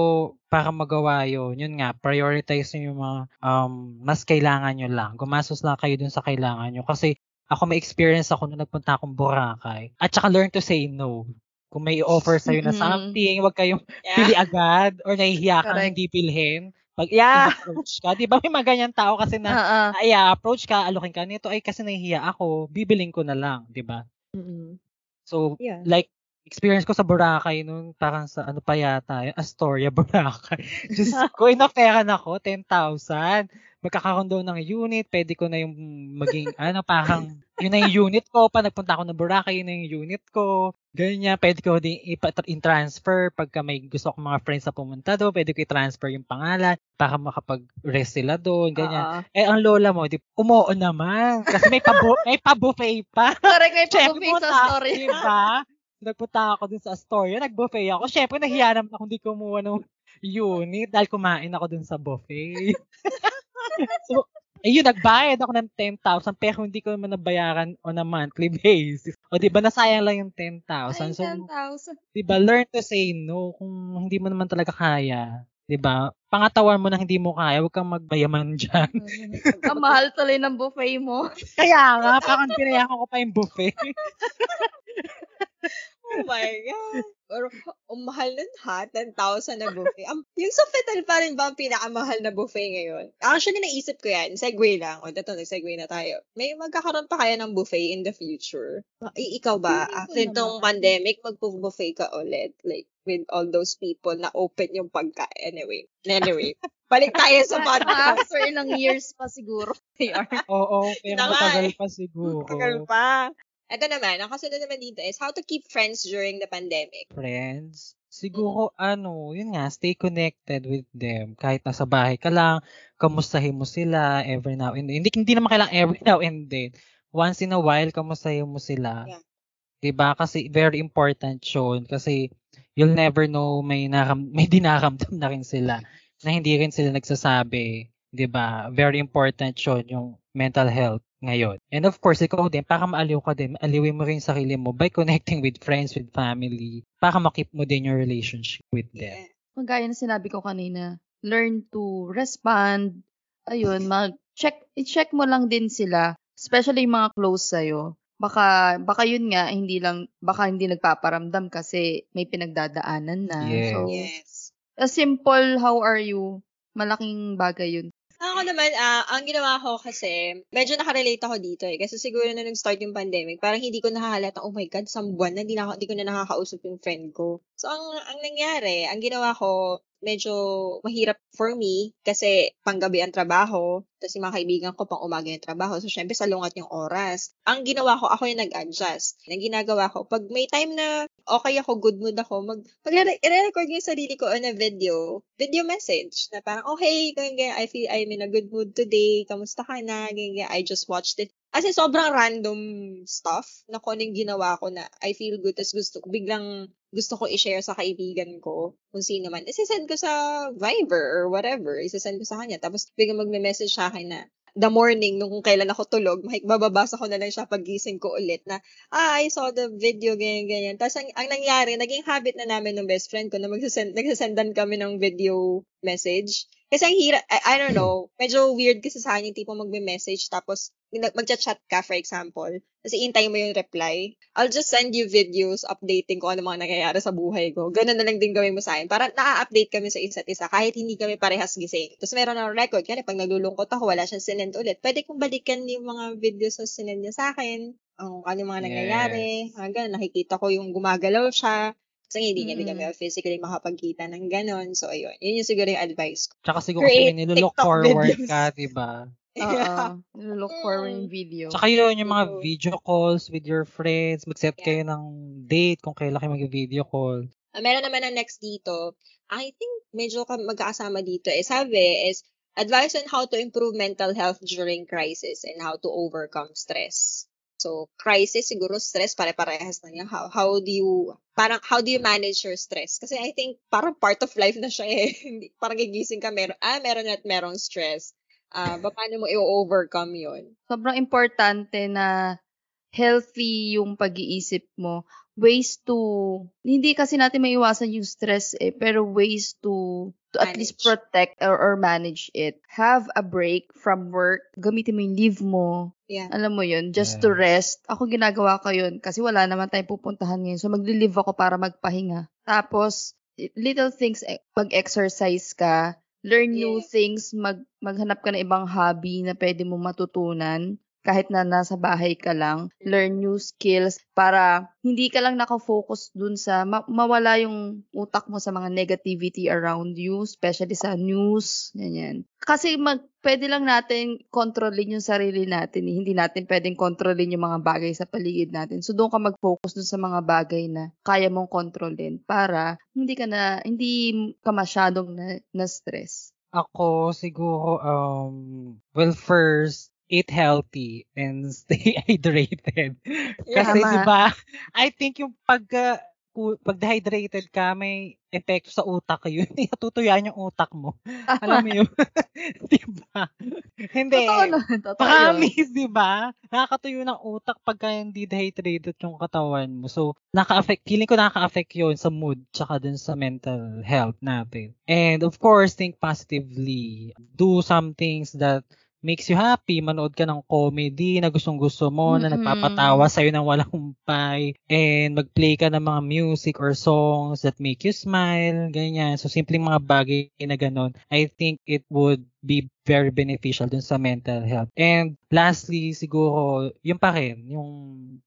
para magawa yun, yun nga, prioritize nyo yung mga um, mas kailangan nyo lang. Gumastos lang kayo dun sa kailangan nyo. Kasi ako may experience ako nung nagpunta akong Boracay. At saka learn to say no. Kung may offer sa'yo na Mm-mm. something, wag kayong Yeah. pili agad or nahihiya kang hindi pilhin. Pag Yeah. approach ka, di ba may mga ganyan tao kasi na, Ah, ah. ay, approach ka, alokin ka nito, ay kasi nahihiya ako, bibiling ko na lang, di ba? Mm-mm. So, Yeah. like, experience ko sa Boracay noon, parang sa ano pa yata, yung Astoria, Boracay. Diyos ko, inaperan ako, 10,000. Magkakaroon daw ng unit, pwede ko na yung maging, ano, parang, yun na yung unit ko. Pa nagpunta ako ng Boracay, yun na yung unit ko. Ganyan, pwede ko din i-transfer pagka may gusto akong mga friends na pumunta doon, pwede ko i-transfer yung pangalan para makapag-rest sila doon, ganyan. Oo. Eh, ang lola mo, di, umuo naman. Kasi may, pabu may pa-buffet pa. Correct, may pag-buffet sa story. Diba? Nagpunta ako dun sa Astoria, nag-buffet ako. Siyempre, nahiya naman ako hindi kumuha ng unit dahil kumain ako dun sa buffet. so, ayun, nagbayad ako ng 10,000 pero hindi ko naman nabayaran on a monthly basis. O di ba nasayang lang yung 10,000. So, 10,000. di ba, learn to say no kung hindi mo naman talaga kaya. Di ba? Pangatawan mo na hindi mo kaya, huwag kang magbayaman dyan. Ang mahal tuloy ng buffet mo. Kaya nga, parang pinayakan ko pa yung buffet. Oh my God. Pero, ang mahal nun ha, 10,000 na buffet. Ang, yung Sofitel pa rin ba ang pinakamahal na buffet ngayon? Actually, naisip ko yan. Segue lang. O, dito, nag-segue na tayo. May magkakaroon pa kaya ng buffet in the future? I- ikaw ba, Hindi after itong naman. pandemic, magpo-buffet ka ulit? Like, with all those people na open yung pagkain. Anyway. Anyway. Balik tayo sa podcast. After ilang years pa siguro. Oo, pero Yun na nga matagal eh. pa siguro. Tagal pa. Ito naman, ang kasunod naman dito is how to keep friends during the pandemic. friends, siguro ano, yun nga, stay connected with them. Kahit nasa bahay ka lang, kamustahin mo sila every now and then. Hindi, hindi naman kailangan every now and then. Once in a while, kamustahin mo sila. Yeah. 'Di ba Kasi very important yun. Kasi you'll never know may, naram, may dinaramdam na rin sila na hindi rin sila nagsasabi. 'di ba Very important yun, yung mental health ngayon. And of course, ikaw din, para maaliw ka din, aliwin mo rin sarili mo by connecting with friends, with family, para makip mo din your relationship with them. Yeah. Magaya na sinabi ko kanina, learn to respond. Ayun, mag-check, i-check mo lang din sila, especially yung mga close sa'yo. Baka, baka yun nga, hindi lang, baka hindi nagpaparamdam kasi may pinagdadaanan na. Yes. So, Yes. a simple, how are you? Malaking bagay yun. Ako naman, ah, ang ginawa ko kasi, medyo nakarelate ako dito eh. Kasi siguro na nag-start yung pandemic, parang hindi ko nakahalata, oh my God, isang buwan na, hindi, na, hindi ko na nakakausap yung friend ko. So, ang, ang nangyari, ang ginawa ko, medyo mahirap for me kasi panggabi ang trabaho, tapos yung mga kaibigan ko pang umaga yung trabaho. So, syempre, salungat yung oras. Ang ginawa ko, ako yung nag-adjust. Ang ginagawa ko, pag may time na okay ako, good mood ako, mag, i-record ko yung sarili ko on a video, video message, na parang, oh, hey, ganyan, I feel I'm in a good mood today, kamusta ka na, ganyan, ganyan, I just watched it. As in, sobrang random stuff na kung ginawa ko na I feel good, tapos gusto, biglang gusto ko i-share sa kaibigan ko, kung sino man, isisend ko sa Viber or whatever, isisend ko sa kanya. Tapos biglang magme-message sa akin na, the morning, nung kailan ako tulog, mahik, bababasa ko na lang siya pagising ko ulit na, ah, I saw the video, ganyan, ganyan. Tapos ang, ang nangyari, naging habit na namin ng best friend ko na magsasend, nagsasendan kami ng video message. Kasi ang hirap, I, I don't know, medyo weird kasi sa akin yung tipo magme-message tapos magcha-chat ka, for example. Kasi intay mo yung reply. I'll just send you videos updating kung ano mga nangyayari sa buhay ko. Ganun na lang din gawin mo sa akin. Para na-update kami sa isa't isa kahit hindi kami parehas gising. Tapos meron ng record. Kaya pag naglulungkot ako, wala siyang sinend ulit. Pwede kong balikan yung mga videos na sinend niya sa akin. Ang ano mga nangyayari. Yes. Ganun, nakikita ko yung gumagalaw siya. Kasi hindi niya Mm. kami physically makapagkita ng ganon. So, ayun. Yun yung siguro yung advice ko. Tsaka siguro Create kasi nilook TikTok forward videos. ka, diba? Oo. Look forward yung video. Tsaka yun, yung mga video calls with your friends, mag-set Yeah. kayo ng date kung kailan kayo mag-video call. Ah, meron naman ang next dito. I think medyo ka- magkakasama dito. Eh, sabi is, advice on how to improve mental health during crisis and how to overcome stress. So, crisis, siguro stress, pare-parehas na niya. How, how do you, parang, how do you manage your stress? Kasi I think, parang part of life na siya eh. Hindi- parang gigising ka, meron, ah, meron at merong stress. Ah, ba, paano mo i-overcome yun? sobrang importante na healthy yung pag-iisip mo. Ways to, hindi kasi natin maiwasan yung stress eh, pero ways to, to at least protect or, or manage it. Have a break from work. Gamitin mo yung leave mo. Yeah. Alam mo yun, just to Yes. rest. Ako ginagawa ko yun kasi wala naman tayong pupuntahan ngayon. So magli-leave ako para magpahinga. Tapos, little things, eh, mag-exercise ka, learn new things, mag maghanap ka ng ibang hobby na pwede mo matutunan. Kahit na nasa bahay ka lang, learn new skills para hindi ka lang nakafocus dun sa ma- mawala yung utak mo sa mga negativity around you, especially sa news, ganyan. Kasi mag, pwede lang natin kontrolin yung sarili natin. Eh. Hindi natin pwedeng kontrolin yung mga bagay sa paligid natin. So doon ka mag-focus dun sa mga bagay na kaya mong kontrolin para hindi ka na hindi ka masyadong na, na stress. Ako siguro, um, well first, eat healthy and stay hydrated. Kasi Tama. 'di ba? I think yung pag uh, pag dehydrated ka, may epekto sa utak yun. Natutuyaan yung utak mo. Alam mo yun? 'Di ba? Hindi. Totoo na. Totoo. Promise, di ba? Nakakatuyo ng utak pagka hindi dehydrated yung katawan mo. So, naka-affect, feeling ko nakaka-affect yun sa mood tsaka dun sa mental health natin. And of course, think positively. Do some things that makes you happy. Manood ka ng comedy na gustong gusto mo, na Mm-mm. nagpapatawa sa'yo ng walang humpay. And mag-play ka ng mga music or songs that make you smile. Ganyan. So, simpleng mga bagay na ganun. I think it would be very beneficial dun sa mental health. And lastly, siguro, yung pa rin, yung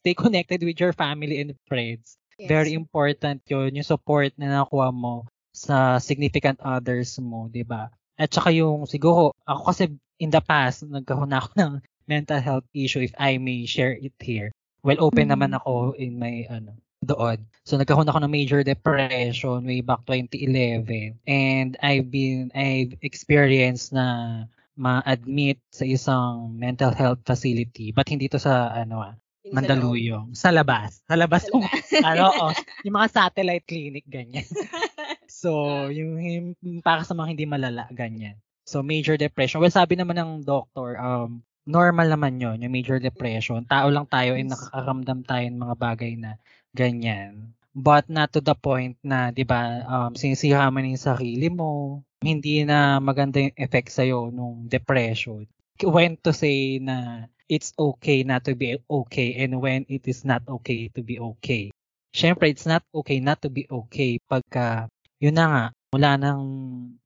stay connected with your family and friends. Yes. Very important yun, yung support na nakuha mo sa significant others mo, di ba? At saka yung, siguro, ako kasi in the past, nagkaroon na ako ng mental health issue if I may share it here. Well, open Mm. naman ako in my, ano, doon. So, nagkaroon ako ng major depression way back 2011. And I've been, I've experienced na ma-admit sa isang mental health facility. But hindi to sa, ano ah. Mandaluyong. Sa labas. Sa labas. Sa Yung, ano, oh, yung mga satellite clinic, ganyan. so, yung, yung para sa mga hindi malala, ganyan. So, major depression. Well, sabi naman ng doctor, um, normal naman yon yung major depression. Tao lang tayo and Yes. nakakaramdam tayo ng mga bagay na ganyan. But not to the point na, di ba, um, sinisira mo yung sarili mo. Hindi na maganda yung effect sa'yo nung depression. When to say na it's okay not to be okay and when it is not okay to be okay. Siyempre, it's not okay not to be okay pagka, yun na nga, wala nang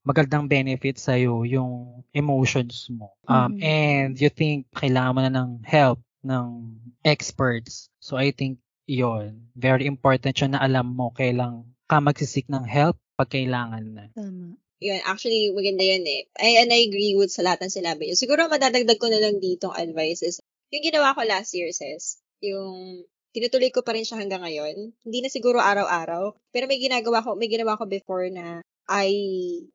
magandang benefit sa'yo yung emotions mo. Um, Mhm. And you think kailangan mo na ng help ng experts. So I think yon very important siya na alam mo kailang ka magsisik ng help pag kailangan na. Tama. Yun, actually, maganda yun eh. I, and I agree with sa lahat ng sinabi niyo. Siguro madadagdag ko na lang ditong advice is, yung ginawa ko last year, sis, yung tinutuloy ko pa rin siya hanggang ngayon. Hindi na siguro araw-araw, pero may ginagawa ko, may ginawa ko before na I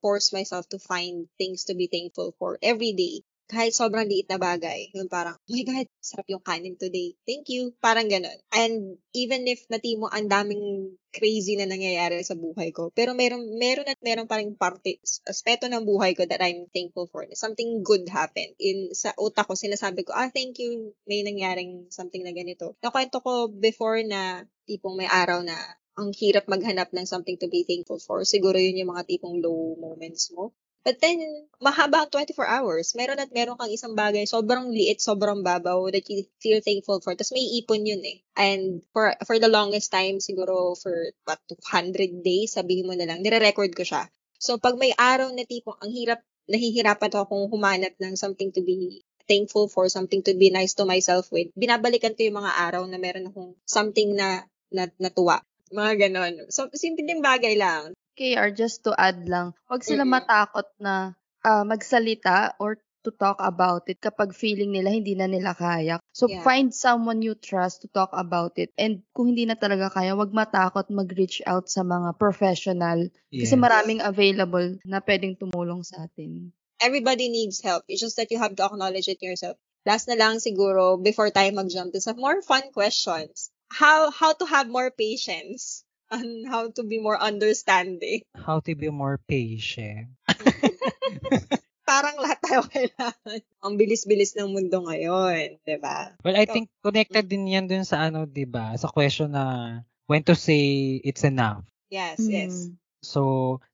force myself to find things to be thankful for every day. Kahit sobrang liit na bagay. Yung parang, oh my God, sarap yung kanin today. Thank you. Parang ganun. And even if natimo ang daming crazy na nangyayari sa buhay ko, pero meron, meron at meron pa rin parte, aspeto ng buhay ko that I'm thankful for. Something good happened. In, sa utak ko, sinasabi ko, ah, thank you, may nangyaring something na ganito. Nakwento ko before na tipong may araw na ang hirap maghanap ng something to be thankful for. Siguro yun yung mga tipong low moments mo. But then, mahaba ang 24 hours. Meron at meron kang isang bagay, sobrang liit, sobrang babaw that you feel thankful for. Tapos may ipon yun eh. And for for the longest time, siguro for what, 200 days, sabihin mo na lang, nire-record ko siya. So pag may araw na tipong ang hirap, nahihirapan akong humanap ng something to be thankful for, something to be nice to myself with, binabalikan ko yung mga araw na meron akong something na, na natuwa. Mga ganon. So, simpleng bagay lang. KR, just to add lang, wag sila Mm-mm. matakot na ah, magsalita or to talk about it kapag feeling nila hindi na nila kaya. So, Yeah. find someone you trust to talk about it. And kung hindi na talaga kaya, wag matakot mag-reach out sa mga professional. Kasi Yes. maraming available na pwedeng tumulong sa atin. everybody needs help. It's just that you have to acknowledge it yourself. Last na lang siguro, before tayo mag-jump to some more fun questions. How how to have more patience and how to be more understanding. How to be more patient. Parang lahat tayo kailangan. Ang bilis-bilis ng mundo ngayon, 'di ba? Well, I think connected din yan dun sa ano, 'di ba? Sa question na when to say it's enough. Yes, yes. Mm. So,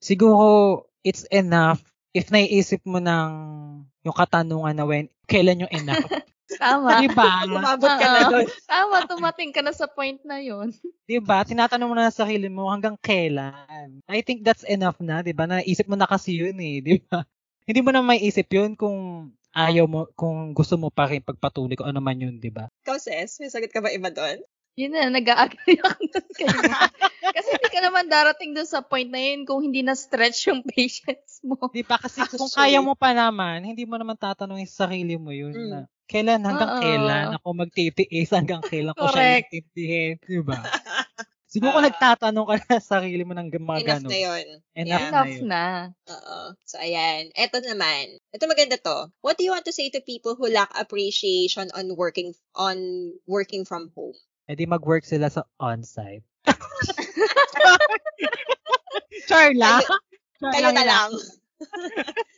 siguro it's enough if naiisip mo ng yung katanungan na when kailan yung enough. Tama. 'Di ba? Umabot ka na Oo. doon. Tama, tumating ka na sa point na yon. 'Di ba? Tinatanong mo na sa sarili mo hanggang kailan. I think that's enough na, 'di ba? Naisip mo na kasi yun eh, 'di ba? Hindi mo na maiisip yun kung ayaw mo, kung gusto mo pa rin pagpatuloy kung ano man yun, di ba? Ikaw, sis, may sagot ka ba iba doon? Yun na, nag-a-agree ako kayo. Kasi hindi ka naman darating dun sa point na yun kung hindi na-stretch yung patience mo. Di ba? Kasi kung Actually. kaya mo pa naman, hindi mo naman tatanungin sa sarili mo yun Mm. na kailan hanggang Oo. kailan ako magtitiis hanggang kailan ko siya Correct. intindihin, di ba? Siguro kung nagtatanong ka na sa sarili mo ng mga Enough ganun. na yun. Enough Yeah. na Enough na. Oo. So, ayan. Ito naman. Ito maganda to. What do you want to say to people who lack appreciation on working on working from home? Eh di mag-work sila sa on-site. Char lang. Char Kayo na lang.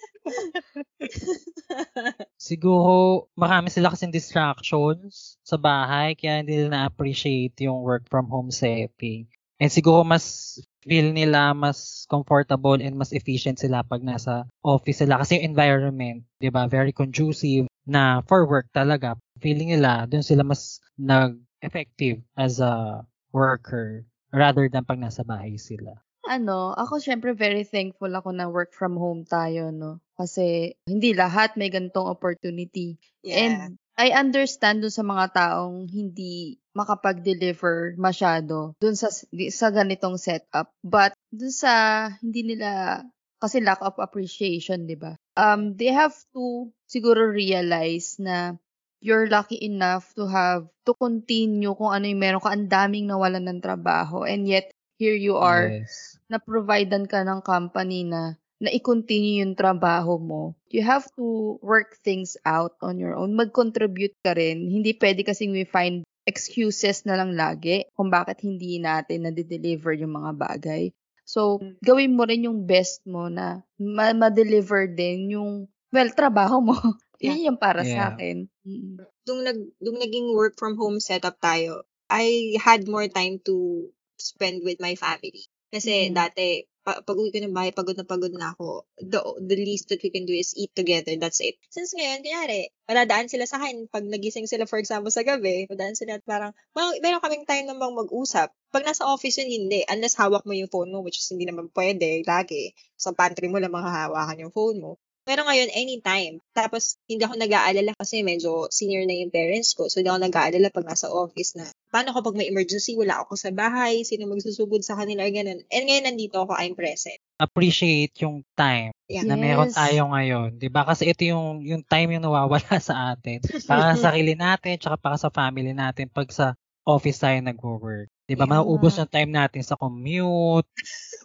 Siguro, marami sila kasing distractions sa bahay, kaya hindi nila na-appreciate yung work from home setting. And siguro mas feel nila mas comfortable and mas efficient sila pag nasa office sila. Kasi yung environment, di ba, very conducive na for work talaga. Feeling nila, dun sila mas nag-effective as a worker rather than pag nasa bahay sila. Ano, ako syempre very thankful ako na work from home tayo, no? Kasi hindi lahat may gantong opportunity. Yeah. And I understand dun sa mga taong hindi makapag-deliver masyado dun sa sa ganitong setup. But dun sa hindi nila kasi lack of appreciation, 'di ba? Um they have to siguro realize na you're lucky enough to have to continue kung ano yung meron ka ang daming nawalan ng trabaho and yet here you are Yes. Na providean ka ng company na na i-continue yung trabaho mo. You have to work things out on your own. Mag-contribute ka rin. Hindi pwede kasing we find excuses na lang lagi kung bakit hindi natin na-deliver yung mga bagay. So, gawin mo rin yung best mo na ma- ma-deliver din yung, well, trabaho mo. Yun yung para Yeah. sa akin. Mm. Nung, nag, nung naging work from home setup tayo, I had more time to spend with my family. Kasi Mhm. dati, pa, pag uwi ko ng bahay, pagod na pagod na ako. The, the least that we can do is eat together. That's it. Since ngayon, kunyari, madadaan sila sa akin. Pag nagising sila, for example, sa gabi, madadaan sila at parang, well, meron kaming time namang mag-usap. Pag nasa office yun, hindi. Unless hawak mo yung phone mo, which is hindi naman pwede, lagi. Sa pantry mo lang makahawakan yung phone mo. Pero ngayon, anytime. Tapos, hindi ako nag-aalala kasi medyo senior na yung parents ko. So, hindi ako nag-aalala pag nasa office na, paano kapag may emergency, wala ako sa bahay, sino magsusugod sa kanila, or ganun. And ngayon, nandito ako, I'm present. Appreciate yung time Yeah. na meron Yes. tayo ngayon. 'Di ba? Kasi ito yung yung time yung nawawala sa atin. Para sa sarili natin, tsaka para sa family natin pag sa office tayo nagwo-work. 'Di ba? Yeah. Mauubos yung time natin sa commute.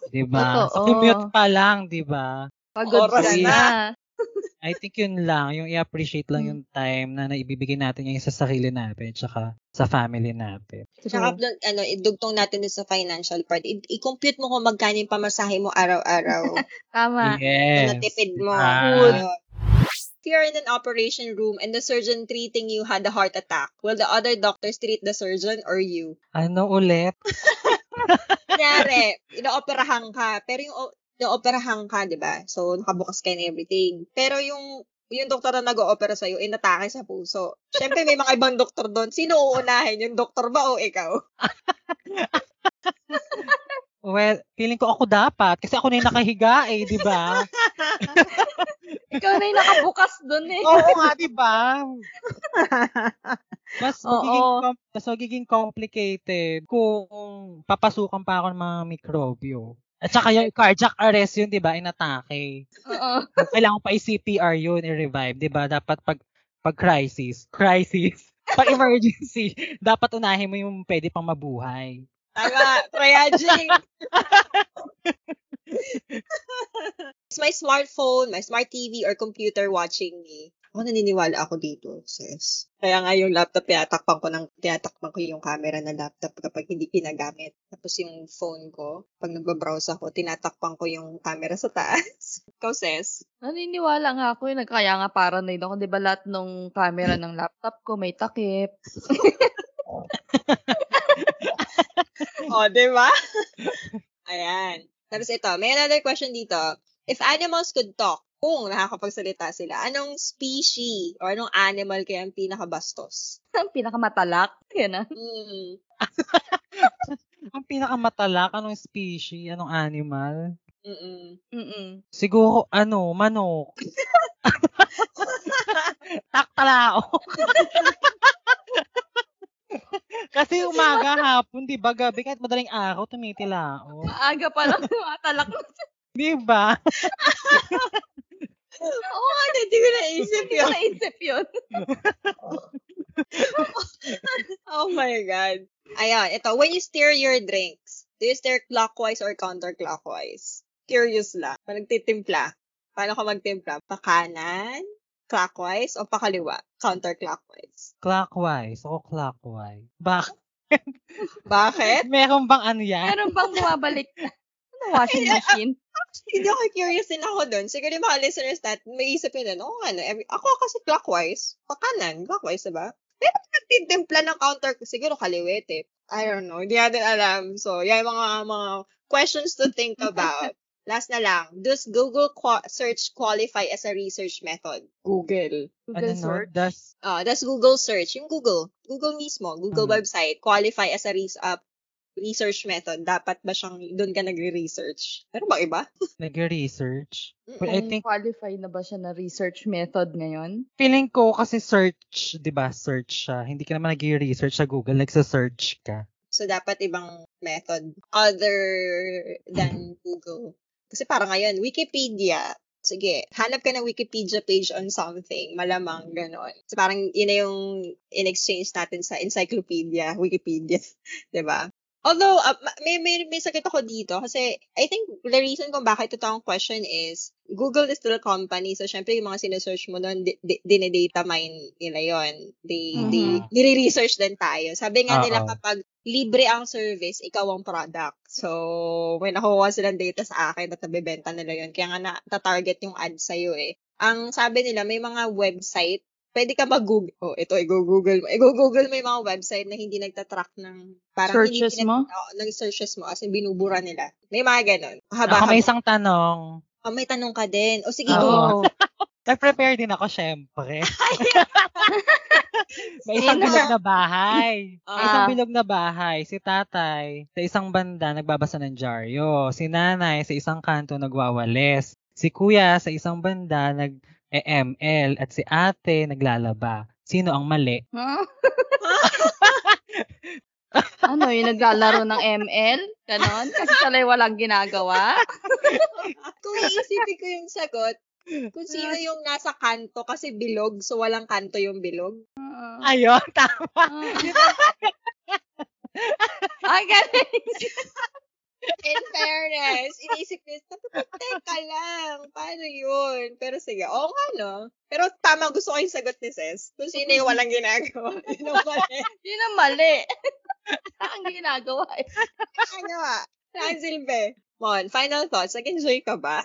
'Di ba? Sa commute pa lang, 'di ba? Pagod Oras ka na. I think yun lang, yung i-appreciate lang Mm. yung time na naibibigay natin ngayon sa sarili natin tsaka sa family natin. Tsaka, dun, ano, idugtong natin din sa financial part. I- i-compute mo kung magkano yung pamasahe mo araw-araw. Tama. Yes. na tipid mo. Ah. If you're in an operation room and the surgeon treating you had a heart attack, will the other doctors treat the surgeon or you? Ano ulit? Kunyari, inooperahan ka, pero yung inooperahan ka, di ba? So, nakabukas ka and everything. Pero yung yung doktor na nag-oopera sa'yo, inatake sa puso. Siyempre, may mga ibang doktor doon. Sino uunahin? Yung doktor ba o ikaw? Well, feeling ko ako dapat kasi ako na yung nakahiga eh, 'di ba? Ikaw na yung nakabukas dun eh. Oo nga, 'di ba? Mas Oo. magiging, com- mas magiging complicated kung papasukan pa ako ng mga mikrobyo. At saka yung cardiac arrest yun, di ba, inatake. Oo. Kailangan pa i-CPR yun, i-revive, di ba? Dapat pag, pag crisis, crisis, pag emergency, dapat unahin mo yung pwede pang mabuhay. Tama, triaging. Is my smartphone, my smart TV, or computer watching me? Ako naniniwala ako dito, sis. Kaya nga yung laptop, tinatakpan ko, ng, tinatakpan ko yung camera ng laptop kapag hindi ginagamit. Tapos yung phone ko, pag nagbabrowse ako, tinatakpan ko yung camera sa taas. Ikaw, sis? Naniniwala nga ako yun. Kaya nga paranoid ako. Di ba lahat ng camera ng laptop ko may takip. O, di ba? Ayan. Tapos ito, may another question dito. If animals could talk, kung nakakapagsalita sila, anong species or anong animal kaya ang pinakabastos? Ang pinakamatalak. Yan ah. Hmm. Ang pinakamatalak, anong species, anong animal? Mm-mm. Mm-mm. Siguro, ano, manok. talao. Kasi umaga, hapon, di ba? Gabi, kahit madaling araw, tumitilao. Aga pa lang tumatalak. Di ba? Oo nga, hindi ko naisip Hindi ko yun. naisip yun. Oh my God. Ayan, ito. When you stir your drinks, do you stir clockwise or counterclockwise? Curious lang. Pag nagtitimpla, paano ka magtimpla? Pa kanan, clockwise, o pa kaliwa? Counterclockwise. Clockwise. Ako clockwise. Bak Bakit? meron bang ano yan? Meron bang bumabalik na? Ano, washing machine? Hindi ako curious din ako doon. Siguro yung mga listeners natin, may isip yun, ano, ano, every, ako kasi clockwise, pa kanan, clockwise, diba? Pero nagtitimpla ng counter, siguro kaliwet eh. I don't know. Hindi natin alam. So, yan yung mga, mga questions to think about. Last na lang. Does Google qua- search qualify as a research method? Google. ano Google no? search? Das, Uh, does Google search, yung Google, Google mismo, Google Mhm. website, qualify as a res- uh, research method? Dapat ba siyang, doon ka nagre-research? Pero ba iba? nag-research. Well, I think, Qualify na ba siya na research method ngayon? feeling ko kasi search, di ba? Search siya. Hindi ka naman nag-research sa Google. Nagsa-search ka. So, dapat ibang method other than Google. Kasi parang ngayon, Wikipedia, sige, hanap ka ng Wikipedia page on something, malamang ganon. So, parang yun na yung in-exchange natin sa encyclopedia, Wikipedia, 'di ba? Although, uh, ma- may, may, may sakit ako dito kasi I think the reason kung bakit ito ang question is Google is still a company. So, syempre, yung mga sinesearch mo doon, di- di- dinedata mine nila yon They, they, Mhm. nire-research din tayo. Sabi nga nila Oo. kapag libre ang service, ikaw ang product. So, may nakuha silang data sa akin at nabibenta nila yun. Kaya nga na-target yung ad sa'yo eh. Ang sabi nila, may mga website, pwede ka mag-google. Oh, ito, i-google mo. I-google mo yung mga website na hindi nagtatrack ng parang Searches hindi, mo? Oo, ng searches mo. As in, binubura nila. May mga ganon. Haba, Ako may isang tanong. Oh, may tanong ka din. O sige, Oo. go. Nag-prepare din ako, syempre. May isang bilog na bahay. May isang Ah. bilog na bahay. Si tatay, sa isang banda, nagbabasa ng dyaryo. Si nanay, sa isang kanto, nagwawalis. Si kuya, sa isang banda, nag-EML. At si ate, naglalaba. Sino ang mali? Huh? ano, yung naglalaro ng ML? Ganon? Kasi talay walang ginagawa? Kung iisipin ko yung sagot, kung sino yung nasa kanto kasi bilog, so walang kanto yung bilog. Ah. Ayun, tama. Ah, galing. In fairness, inisip ko, teka lang, paano yun? Pero sige, oo nga no. Pero tama, gusto ko yung sagot ni Ses. Kung sino yung walang ginagawa. Yun ang mali. Yun ang mali. ang ginagawa eh. ano ah, saan silbi? Mon, final thoughts, nag-enjoy ka ba?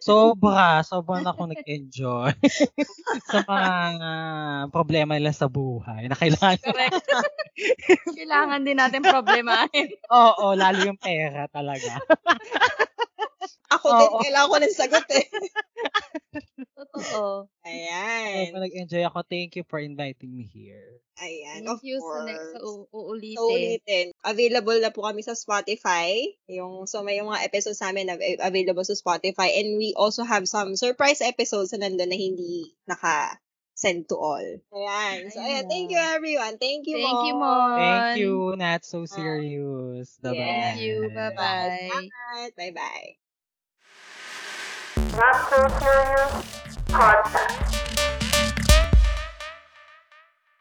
Sobra, sobra na ako nag-enjoy sa mga ah, problema nila sa buhay na kailangan. Correct. Kailangan din natin problemahin. Oo, lalo yung pera talaga. Ako din, Oo. kailangan ko ng sagot eh. Totoo. Ayan. Nag-enjoy ako. Thank you for inviting me here. Ayan, Thank of you course. sa next sa u- uulitin. So, ulitin. Available na po kami sa Spotify. Yung, so, may yung mga episodes namin na av- available sa Spotify. And we also have some surprise episodes na nandun na hindi naka-send to all. Ayan. So, ayan. Thank you, everyone. Thank you, Thank you, Mon. Thank you. Not so serious. Bye-bye. Thank you. Bye-bye. Salamat. Bye-bye. Not so serious podcast.